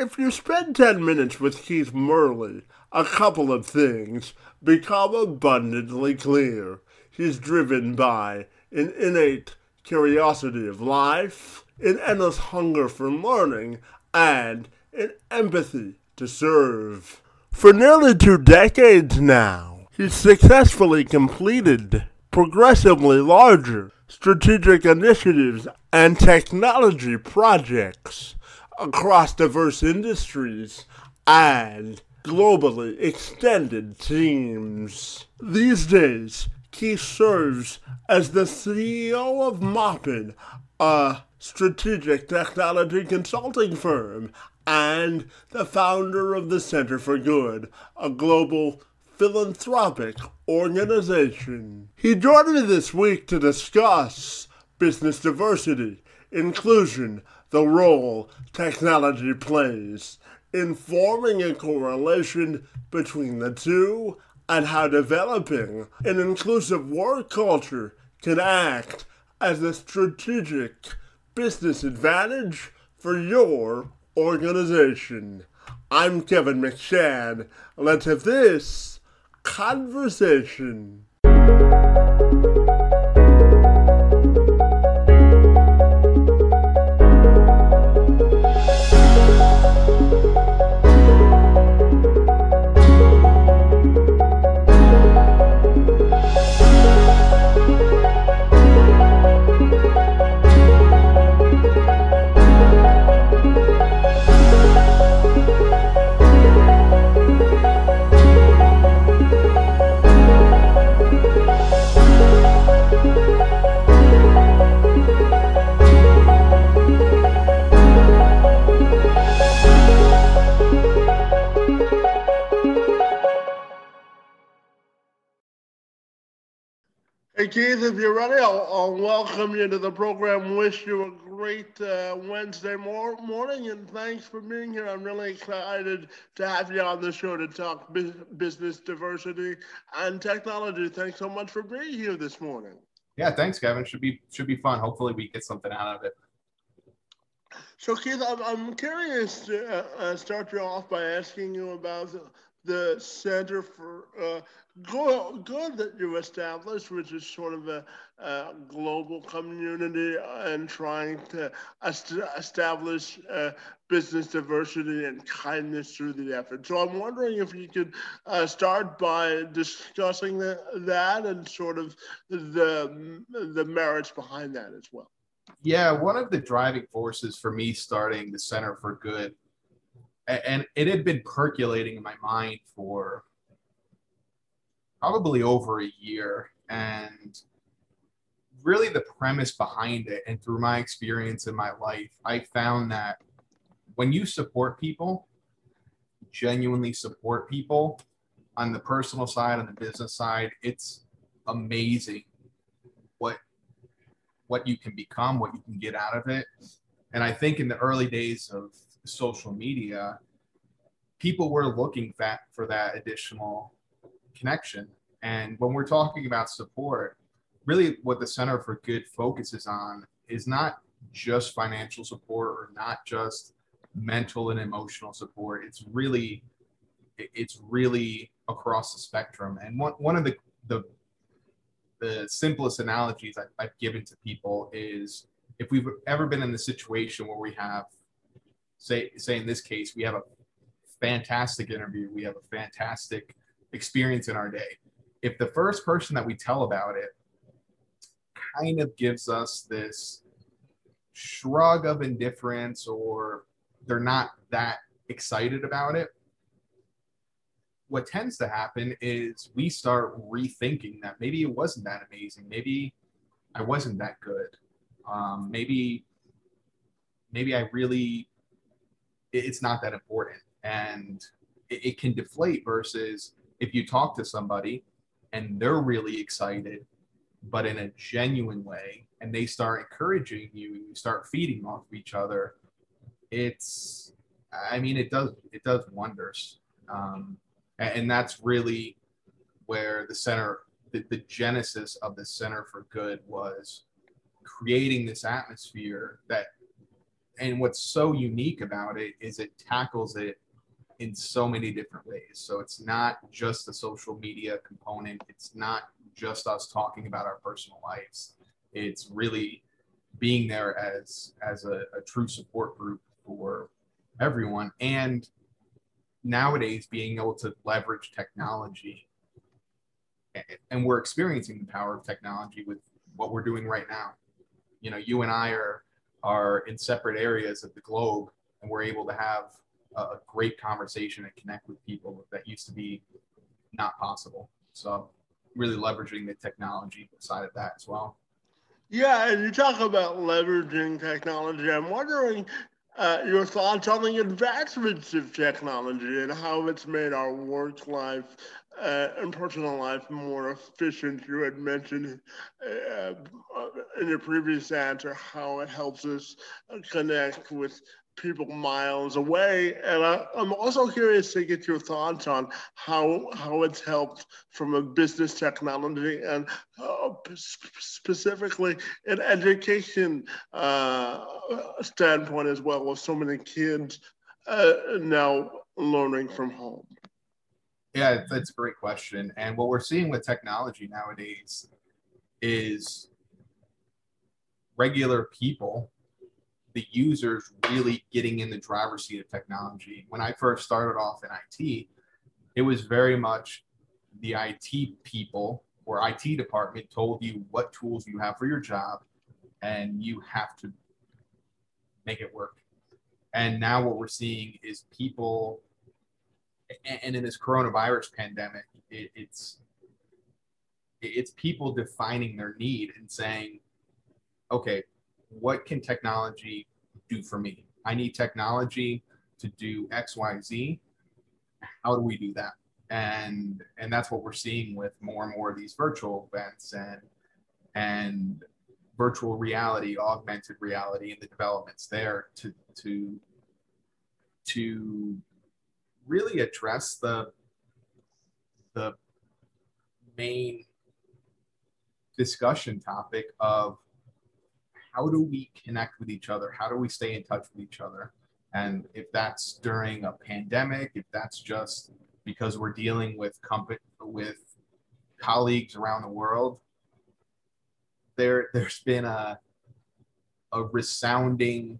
If you spend 10 minutes with Keith Murley, a couple of things become abundantly clear. He's driven by an innate curiosity of life, an endless hunger for learning, and an empathy to serve. For nearly two decades now, he's successfully completed progressively larger strategic initiatives and technology projects across diverse industries and globally extended teams. These days, Keith serves as the CEO of Moppin, a strategic technology consulting firm, and the founder of the Center for Good, a global philanthropic organization. He joined me this week to discuss business diversity, inclusion, the role technology plays in forming a correlation between the two, and how developing an inclusive work culture can act as a strategic business advantage for your organization. I'm Kevin McShane. Let's have this conversation. Keith, if you're ready, I'll, I'll, welcome you to the program. Wish you a great uh, Wednesday mor- morning, and thanks for being here. I'm really excited to have you on the show to talk bu- business diversity and technology. Thanks so much for being here this morning. Yeah, thanks, Kevin. Should be should be fun. Hopefully, we get something out of it. So, Keith, I'm, I'm curious to uh, uh, start you off by asking you about the, the Center for uh, good, good that you established, which is sort of a, a global community and trying to est- establish uh, business diversity and kindness through the effort. So I'm wondering if you could uh, start by discussing the, that and sort of the, the merits behind that as well. Yeah, one of the driving forces for me starting the Center for Good, and it had been percolating in my mind for probably over a year. And really, the premise behind it, and through my experience in my life, I found that when you support people, genuinely support people on the personal side, on the business side, it's amazing what what you can become, what you can get out of it. And I think in the early days of social media, people were looking for that additional connection. And when we're talking about support, really what the Center for Good focuses on is not just financial support or not just mental and emotional support. It's really it's really across the spectrum. And one, one of the, the the simplest analogies I've, I've given to people is if we've ever been in the situation where we have say say in this case we have a fantastic interview we have a fantastic experience in our day if the first person that we tell about it kind of gives us this shrug of indifference or they're not that excited about it, what tends to happen is we start rethinking that maybe it wasn't that amazing. Maybe I wasn't that good. Um, maybe, maybe I really, it's not that important. And it, it can deflate versus if you talk to somebody and they're really excited, but in a genuine way, and they start encouraging you, and you start feeding off of each other. It's, I mean, it does it does wonders, um, and, that's really where the center, the, the genesis of the Center for Good was creating this atmosphere that and what's so unique about it is it tackles it in so many different ways. So it's not just the social media component. It's not just us talking about our personal lives. It's really being there as as a, a true support group for everyone and nowadays being able to leverage technology and we're experiencing the power of technology with what we're doing right now you know you and i are are in separate areas of the globe and we're able to have a great conversation and connect with people that used to be not possible. So really leveraging the technology side of that as well. Yeah and you talk about leveraging technology. I'm wondering uh, your thoughts on the advancements of technology and how it's made our work life uh, and personal life more efficient. You had mentioned uh, in your previous answer how it helps us connect with people miles away. And I, am also curious to get your thoughts on how how it's helped from a business technology and uh, specifically an education uh, standpoint as well, with so many kids uh, now learning from home. Yeah, that's a great question. And what we're seeing with technology nowadays is regular people the users really getting in the driver's seat of technology. When I first started off in IT, it was very much the IT people or IT department told you what tools you have for your job and you have to make it work. And now what we're seeing is people, and in this coronavirus pandemic, it, it's it's people defining their need and saying, okay, what can technology do for me? I need technology to do X, Y, Z. How do we do that? And and that's what we're seeing with more and more of these virtual events and and virtual reality, augmented reality, and the developments there to to to really address the the main discussion topic of how do we connect with each other? How do we stay in touch with each other? And if that's during a pandemic, if that's just because we're dealing with with colleagues around the world, there there's been a a resounding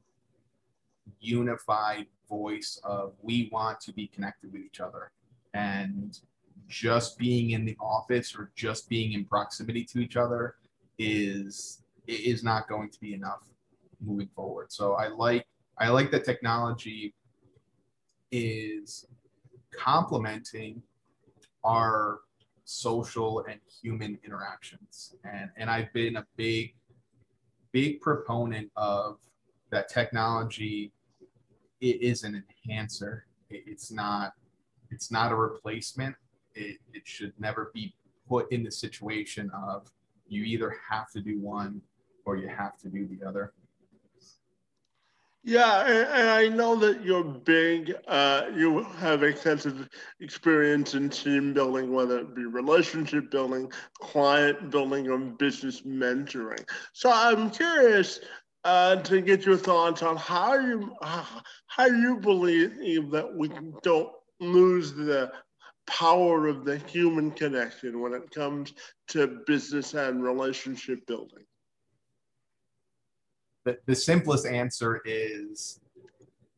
unified voice of we want to be connected with each other and just being in the office or just being in proximity to each other is is not going to be enough moving forward. So I like I like that technology is complementing our social and human interactions. And and I've been a big big proponent of that technology it is an enhancer. it's not it's not a replacement. It, it should never be put in the situation of you either have to do one or you have to do the other. Yeah, and, and I know that you're big. Uh, you have extensive experience in team building, whether it be relationship building, client building, or business mentoring. So I'm curious uh, to get your thoughts on how you how you believe that we don't lose the power of the human connection when it comes to business and relationship building the, the simplest answer is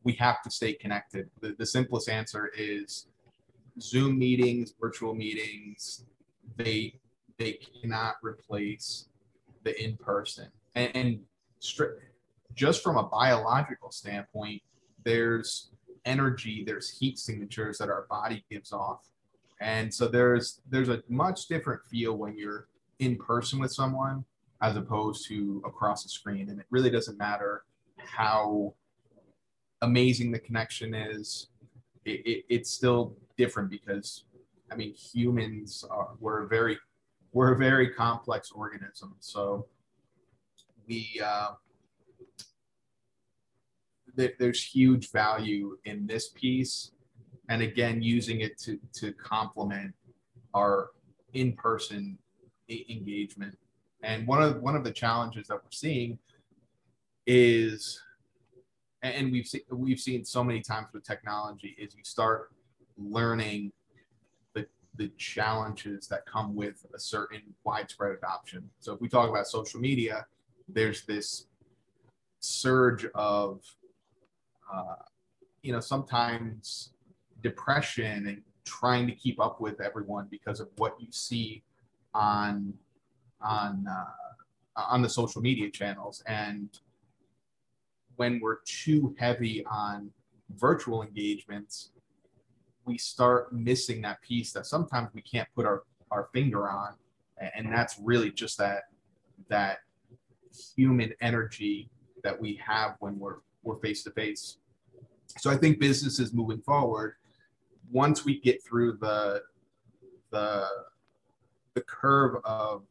we have to stay connected. The, the simplest answer is Zoom meetings, virtual meetings, they they cannot replace the in person. And, and stri- just from a biological standpoint, there's energy, there's heat signatures that our body gives off. And so there's there's a much different feel when you're in person with someone as opposed to across the screen. And it really doesn't matter how amazing the connection is. It, it, it's still different because, I mean, humans are we're a very we're a very complex organism. So we uh, th- there's huge value in this piece, and again, using it to to complement our in-person engagement and one of one of the challenges that we're seeing is and we've seen we've seen so many times with technology is you start learning the the challenges that come with a certain widespread adoption. So if we talk about social media, there's this surge of uh, you know sometimes depression and trying to keep up with everyone because of what you see on on uh, on the social media channels. And when we're too heavy on virtual engagements we start missing that piece that sometimes we can't put our, our finger on. And that's really just that that human energy that we have when we're we're face to face so i think businesses moving forward. Once we get through the the the curve of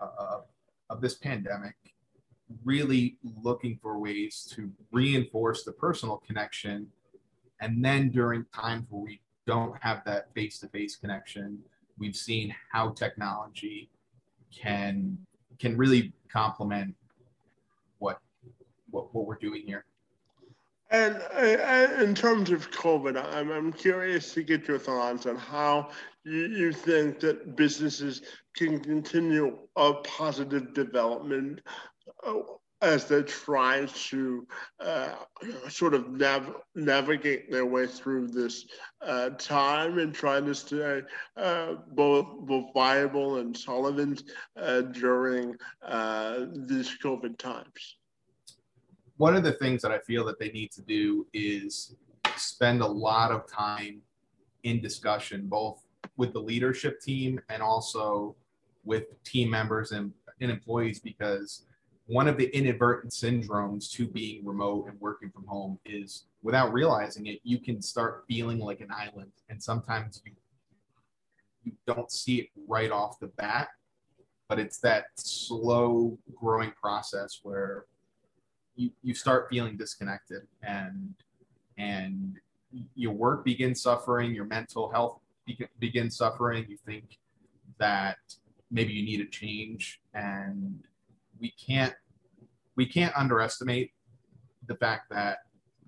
uh, of this pandemic, really looking for ways to reinforce the personal connection, and then during times where we don't have that face-to-face connection, we've seen how technology can can really complement what what, what we're doing here. And in terms of COVID, I'm, I'm curious to get your thoughts on how you, you think that businesses can continue a positive development uh, as they try to uh, sort of nav- navigate their way through this uh, time and trying to stay uh, both, both viable and solvent uh, during uh, these COVID times? One of the things that I feel that they need to do is spend a lot of time in discussion, both with the leadership team and also with team members and, and employees, because one of the inadvertent syndromes to being remote and working from home is without realizing it, you can start feeling like an island. And sometimes you you don't see it right off the bat, but it's that slow growing process where you, you start feeling disconnected and and your work begins suffering your mental health be- begins suffering you think that maybe you need a change and we can't we can't underestimate the fact that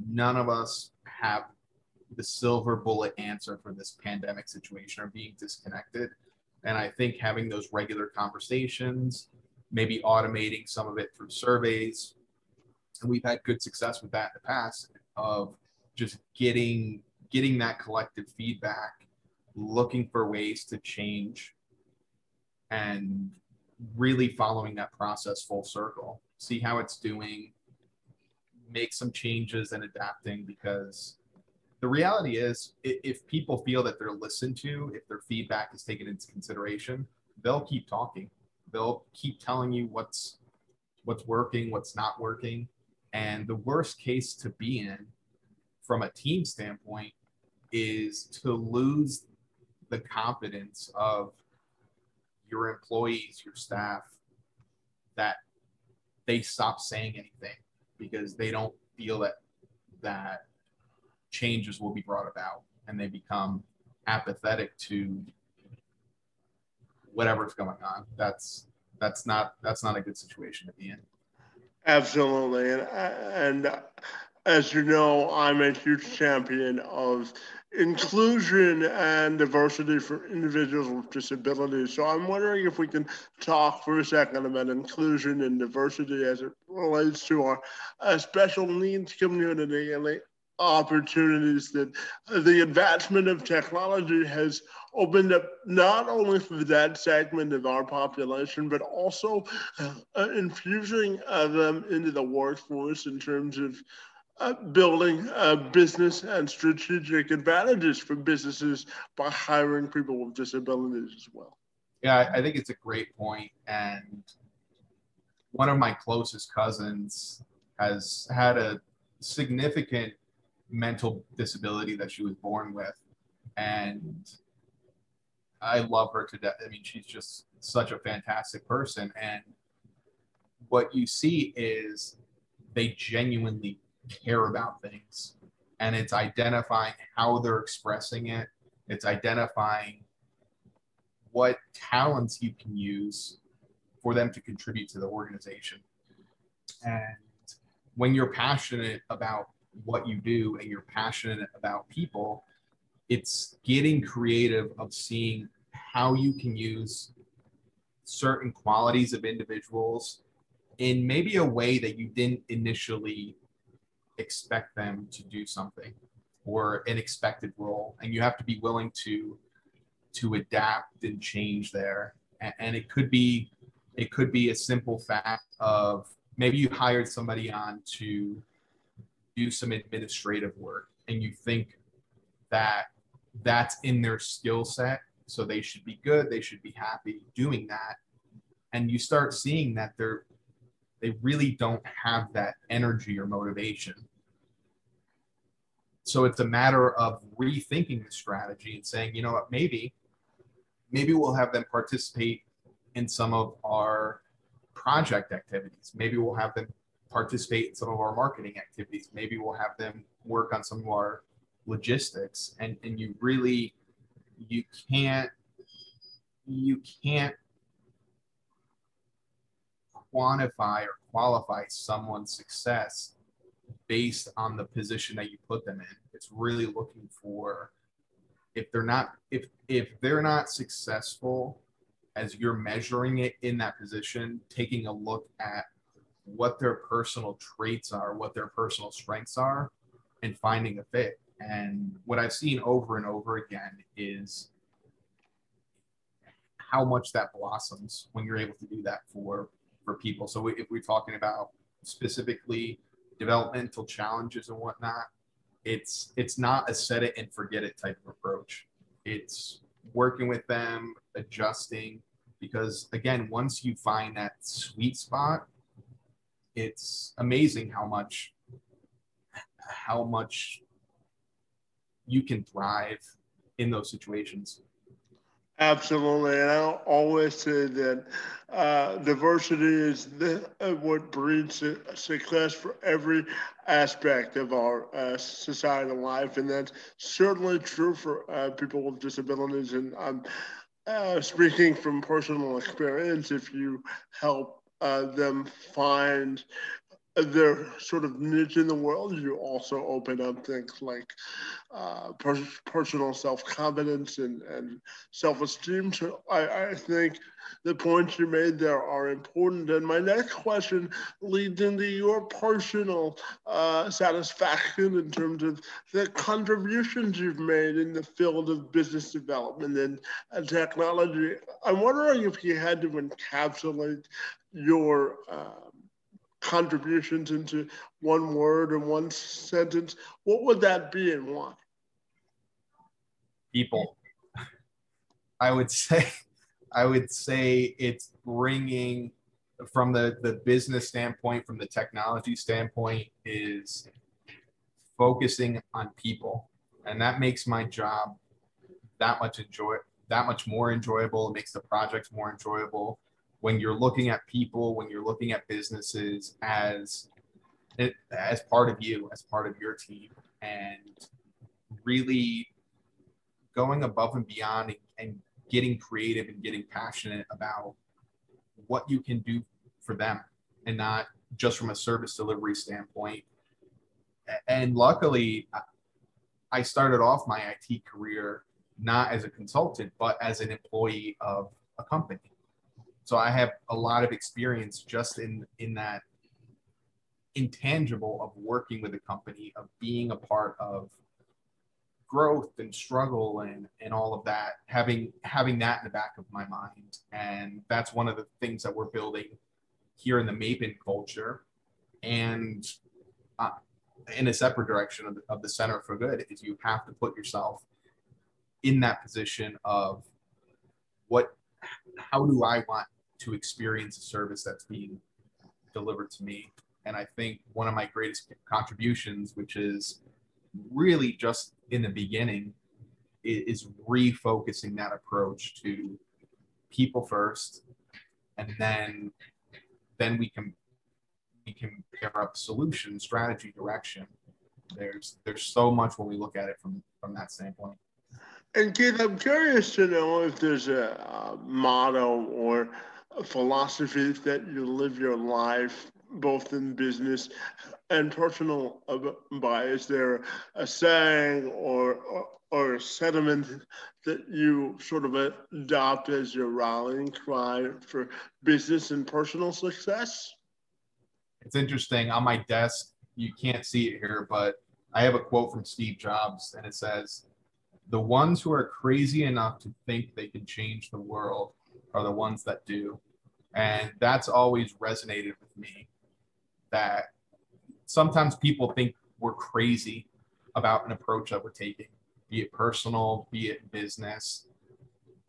none of us have the silver bullet answer for this pandemic situation or being disconnected. And i think having those regular conversations maybe automating some of it through surveys and we've had good success with that in the past of just getting getting that collective feedback looking for ways to change and really following that process full circle. See how it's doing make some changes and adapting because the reality is if people feel that they're listened to if their feedback is taken into consideration they'll keep talking. They'll keep telling you what's what's working what's not working. And the worst case to be in from a team standpoint is to lose the confidence of your employees, your staff, that they stop saying anything because they don't feel that that changes will be brought about and they become apathetic to whatever's going on. That's that's not that's not a good situation to be in. Absolutely, and and as you know, I'm a huge champion of inclusion and diversity for individuals with disabilities. So I'm wondering if we can talk for a second about inclusion and diversity as it relates to our uh, special needs community and the opportunities that the advancement of technology has opened up not only for that segment of our population, but also uh, infusing uh, them into the workforce in terms of uh, building uh, business and strategic advantages for businesses by hiring people with disabilities as well. Yeah, I think it's a great point. And one of my closest cousins has had a significant mental disability that she was born with. And I love her to death. I mean, she's just such a fantastic person. And what you see is they genuinely care about things. And it's identifying how they're expressing it, it's identifying what talents you can use for them to contribute to the organization. And when you're passionate about what you do and you're passionate about people, it's getting creative of seeing how you can use certain qualities of individuals in maybe a way that you didn't initially expect them to do something or an expected role. And you have to be willing to to adapt and change there. And, and it could be it could be a simple fact of maybe you hired somebody on to do some administrative work and you think that that's in their skill set so they should be good they should be happy doing that. And you start seeing that they're they really don't have that energy or motivation. So it's a matter of rethinking the strategy and saying you know what maybe maybe we'll have them participate in some of our project activities. Maybe we'll have them participate in some of our marketing activities. Maybe we'll have them work on some of our logistics. And and you really you can't you can't quantify or qualify someone's success based on the position that you put them in. It's really looking for if they're not if if they're not successful as you're measuring it in that position taking a look at what their personal traits are what their personal strengths are and finding a fit. And what I've seen over and over again is how much that blossoms when you're able to do that for for people. So if we're talking about specifically developmental challenges and whatnot, it's it's not a set it and forget it type of approach. It's working with them, adjusting, because again, once you find that sweet spot, it's amazing how much how much you can thrive in those situations. Absolutely, and I always say that uh, diversity is the, uh, what breeds success for every aspect of our uh, societal life, and that's certainly true for uh, people with disabilities. And I'm uh, speaking from personal experience. If you help them find their sort of niche in the world, you also open up things like uh, per- personal self confidence and, and self esteem. So I, I think the points you made there are important. And my next question leads into your personal uh, satisfaction in terms of the contributions you've made in the field of business development and, technology. I'm wondering if you had to encapsulate your uh, contributions into one word or one sentence, what would that be and why? People. I would say, I would say it's bringing from the the business standpoint, from the technology standpoint, is focusing on people, and that makes my job that much enjoy that much more enjoyable. It makes the projects more enjoyable when you're looking at people, when you're looking at businesses as as part of you, as part of your team, and really going above and beyond and, and getting creative and getting passionate about what you can do for them and not just from a service delivery standpoint. And luckily, I started off my IT career not as a consultant, but as an employee of a company so I have a lot of experience just in in that intangible of working with a company, of being a part of growth and struggle and and all of that having having that in the back of my mind. And that's one of the things that we're building here in the Maven culture. And uh, in a separate direction of the, of the center for good is you have to put yourself in that position of what how do I want to experience a service that's being delivered to me? And I think one of my greatest contributions, which is really just in the beginning, is refocusing that approach to people first, and then then we can we can pair up solution, strategy, direction. There's there's so much when we look at it from from that standpoint. And Keith, I'm curious to know if there's a, a motto or a philosophy that you live your life, both in business and personal by? Is there a saying or, or, or a sentiment that you sort of adopt as your rallying cry for business and personal success? It's interesting. On my desk, you can't see it here, but I have a quote from Steve Jobs, and it says, The ones who are crazy enough to think they can change the world are the ones that do. And that's always resonated with me that sometimes people think we're crazy about an approach that we're taking, be it personal, be it business.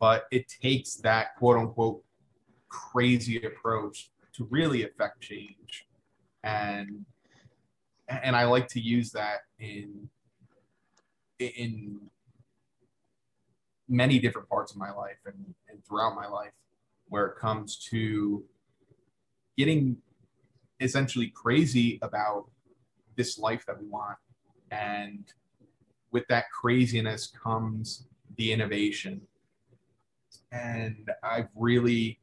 But it takes that quote unquote crazy approach to really affect change. And and I like to use that in in many different parts of my life and, and throughout my life where it comes to getting essentially crazy about this life that we want. And with that craziness comes the innovation. And I've really,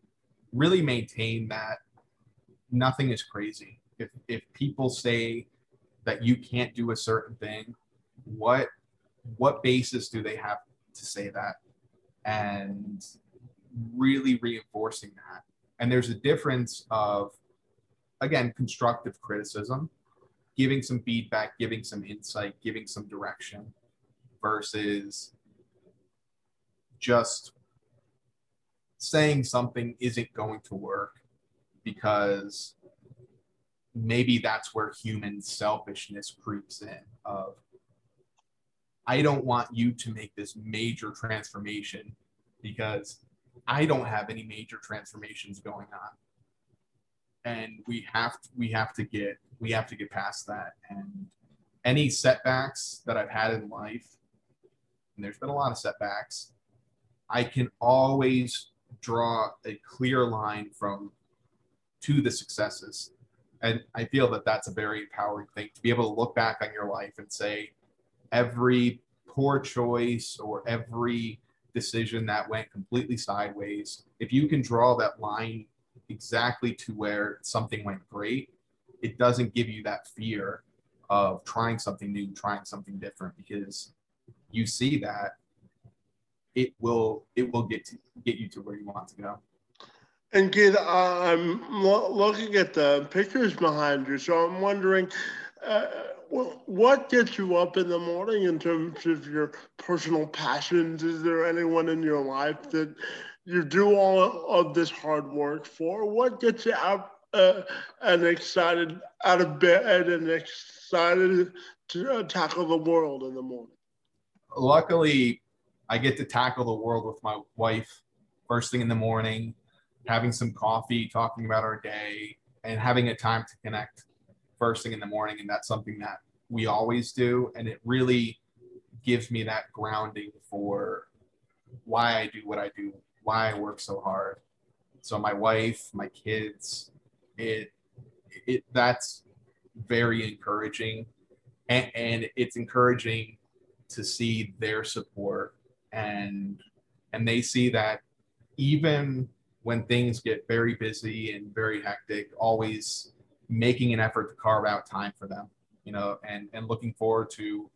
really maintained that nothing is crazy. If, if people say that you can't do a certain thing, what what basis do they have to say that? And really reinforcing that. And there's a difference of again constructive criticism giving some feedback giving some insight giving some direction versus just saying something isn't going to work because maybe that's where human selfishness creeps in of i don't want you to make this major transformation because i don't have any major transformations going on. And we have to, we have to get we have to get past that. And any setbacks that I've had in life and there's been a lot of setbacks I can always draw a clear line from to the successes. And I feel that that's a very empowering thing to be able to look back on your life and say every poor choice or every decision that went completely sideways if you can draw that line exactly to where something went great, it doesn't give you that fear of trying something new, trying something different because you see that it will it will get to get you to where you want to go. And Keith, I'm lo- looking at the pictures behind you, so I'm wondering. Uh, what gets you up in the morning in terms of your personal passions? Is there anyone in your life that you do all of this hard work for? What gets you up uh, and excited out of bed and excited to uh, tackle the world in the morning? Luckily, I get to tackle the world with my wife first thing in the morning, having some coffee, talking about our day, and having a time to connect first thing in the morning. And that's something that we always do. And it really gives me that grounding for why I do what I do why I work so hard. So my wife, my kids, it it that's very encouraging, and, and it's encouraging to see their support and and they see that even when things get very busy and very hectic, always making an effort to carve out time for them, you know, and and looking forward to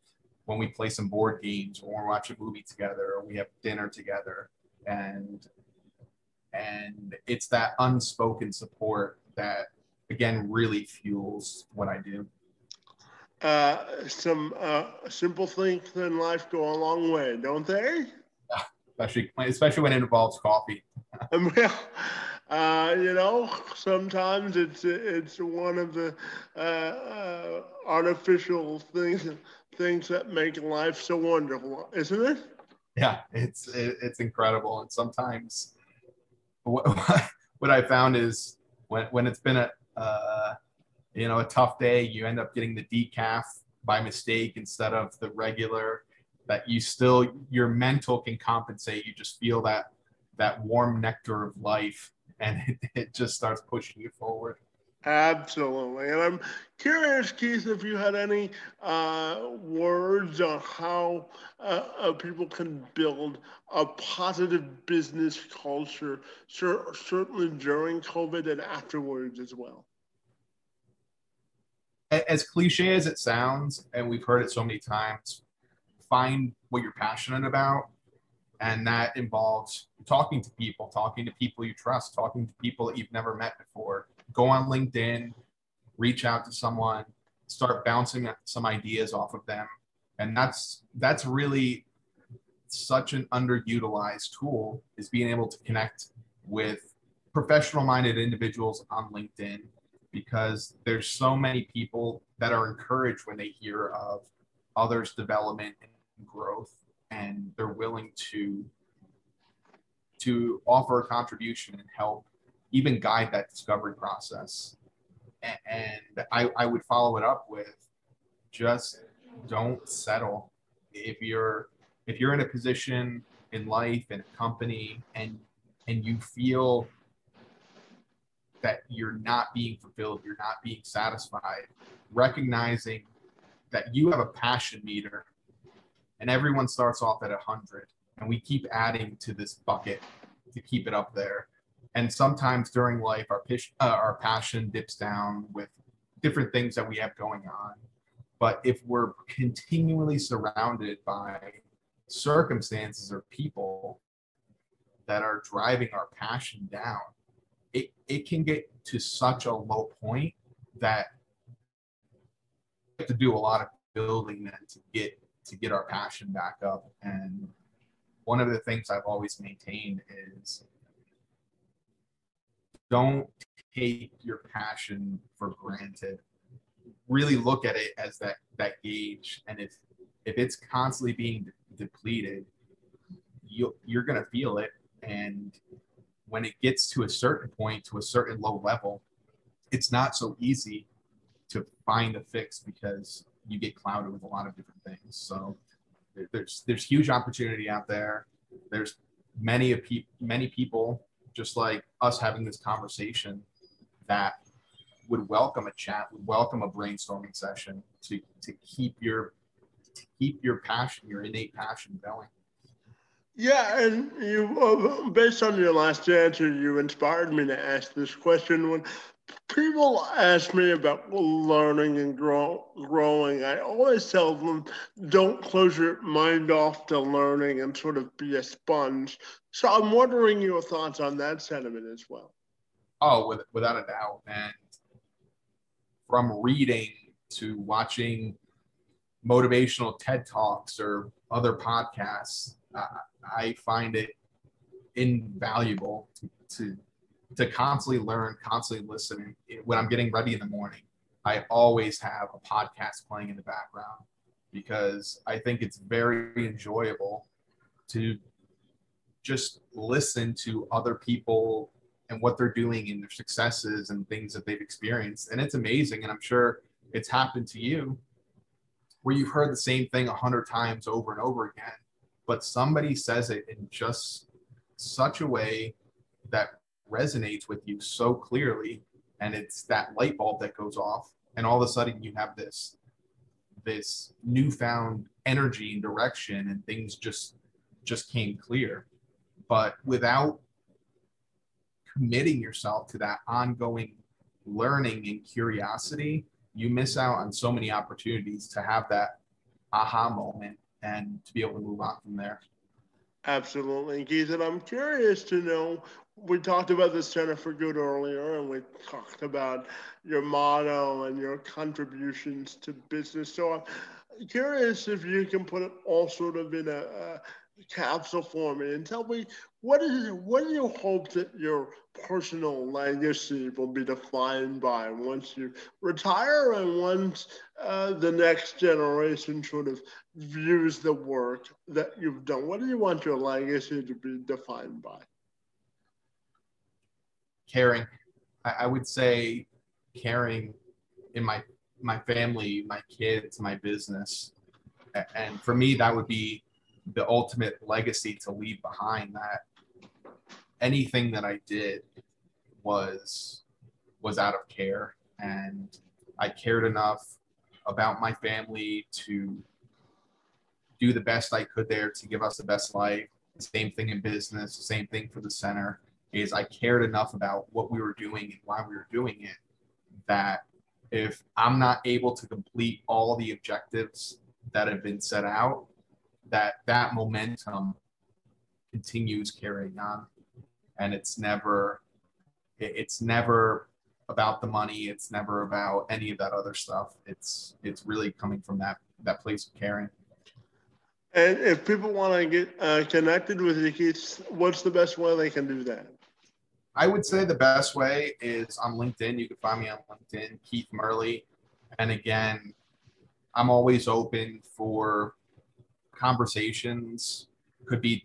when we play some board games or watch a movie together or we have dinner together and and it's that unspoken support that again really fuels what I do. Uh, some uh, simple things in life go a long way, don't they? Yeah, especially especially when it involves coffee. well, uh, you know, sometimes it's it's one of the uh, uh, artificial things things that make life so wonderful, isn't it? yeah, it's it's incredible. And sometimes what, what I found is when when it's been a uh, you know a tough day, you end up getting the decaf by mistake instead of the regular. That you still your mental can compensate. You just feel that that warm nectar of life, and it, it just starts pushing you forward. Absolutely. And I'm curious, Keith, if you had any uh, words on how uh, uh, people can build a positive business culture, cer- certainly during COVID and afterwards as well. As cliche as it sounds, and we've heard it so many times, find what you're passionate about. And that involves talking to people, talking to people you trust, talking to people that you've never met before. Go on LinkedIn, reach out to someone, start bouncing some ideas off of them. And that's that's really such an underutilized tool is being able to connect with professional minded individuals on LinkedIn because there's so many people that are encouraged when they hear of others development and growth and they're willing to to offer a contribution and help even guide that discovery process. And I, I would follow it up with just don't settle. If you're if you're in a position in life in a company and and you feel that you're not being fulfilled, you're not being satisfied, recognizing that you have a passion meter and everyone starts off at 100 and we keep adding to this bucket to keep it up there. And sometimes during life our, pish, uh, our passion dips down with different things that we have going on. But if we're continually surrounded by circumstances or people that are driving our passion down it, it can get to such a low point that we have to do a lot of building then to get to get our passion back up. And one of the things i've always maintained is don't take your passion for granted. Really look at it as that that gauge. And if if it's constantly being de- depleted you you're to feel it. And when it gets to a certain point, to a certain low level, it's not so easy to find a fix because you get clouded with a lot of different things. So there's there's huge opportunity out there. There's many of pe- many people just like us having this conversation that would welcome a chat, would welcome a brainstorming session to to keep your to keep your passion, your innate passion going. Yeah, and you, uh, based on your last answer, you inspired me to ask this question. When people ask me about learning and grow, growing, I always tell them don't close your mind off to learning and sort of be a sponge. So I'm wondering your thoughts on that sentiment as well. Oh, with, without a doubt. And from reading to watching motivational TED Talks or other podcasts, uh, I find it invaluable to, to to constantly learn, constantly listen. When I'm getting ready in the morning, I always have a podcast playing in the background because I think it's very enjoyable to just listen to other people and what they're doing and their successes and things that they've experienced. And it's amazing. And I'm sure it's happened to you where you've heard the same thing a hundred times over and over again but somebody says it in just such a way that resonates with you so clearly and it's that light bulb that goes off and all of a sudden you have this this newfound energy and direction and things just just came clear but without committing yourself to that ongoing learning and curiosity you miss out on so many opportunities to have that aha moment and to be able to move on from there. Absolutely. And I'm curious to know we talked about the Center for Good earlier, and we talked about your motto and your contributions to business. So I'm curious if you can put it all sort of in a, a capsule for me and tell me what is what do you hope that your personal legacy will be defined by once you retire and once uh, the next generation sort of views the work that you've done what do you want your legacy to be defined by caring. I, I would say caring in my my family my kids my business. And for me that would be the ultimate legacy to leave behind that anything that I did was was out of care. And I cared enough about my family to do the best I could there to give us the best life. Same thing in business, same thing for the center is I cared enough about what we were doing and why we were doing it that if I'm not able to complete all the objectives that have been set out, that that momentum continues carrying on, and it's never it's never about the money. It's never about any of that other stuff. It's it's really coming from that that place of caring. And if people want to get uh, connected with Keith, what's the best way they can do that? I would say the best way is on LinkedIn. You can find me on LinkedIn, Keith Murley. And again, I'm always open for conversations. Could be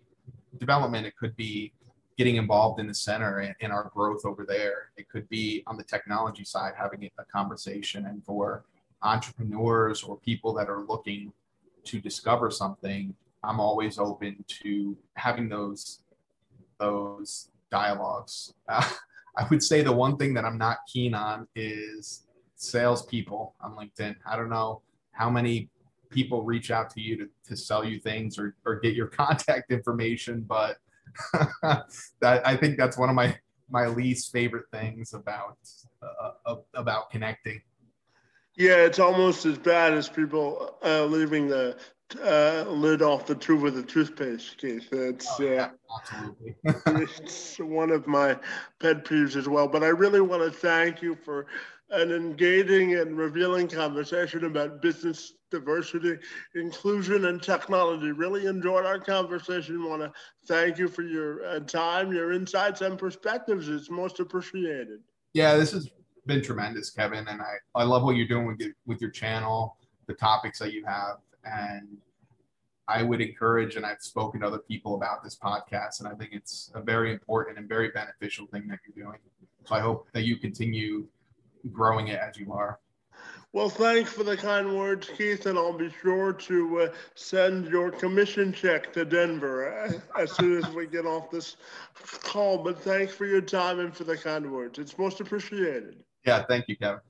development. It could be getting involved in the center and in our growth over there. It could be on the technology side, having a conversation. And for entrepreneurs or people that are looking to discover something, I'm always open to having those those dialogues. Uh, I would say the one thing that I'm not keen on is salespeople on LinkedIn. I don't know how many people reach out to you to, to sell you things or, or get your contact information, but that I think that's one of my my least favorite things about uh, about connecting. Yeah, it's almost as bad as people uh, leaving the uh, lid off the tube with a toothpaste case. It's oh, yeah, uh, it's one of my pet peeves as well. But I really want to thank you for an engaging and revealing conversation about business diversity, inclusion, and technology. Really enjoyed our conversation. Want to thank you for your uh, time, your insights, and perspectives. It's most appreciated. Yeah, this has been tremendous, Kevin, and I, I love what you're doing with your, with your channel, the topics that you have, and I would encourage, and I've spoken to other people about this podcast, and I think it's a very important and very beneficial thing that you're doing. So I hope that you continue growing it as you are. Well, thanks for the kind words, Keith, and I'll be sure to uh, send your commission check to Denver uh, as soon as we get off this call. But thanks for your time and for the kind words. It's most appreciated. Yeah, thank you, Kevin.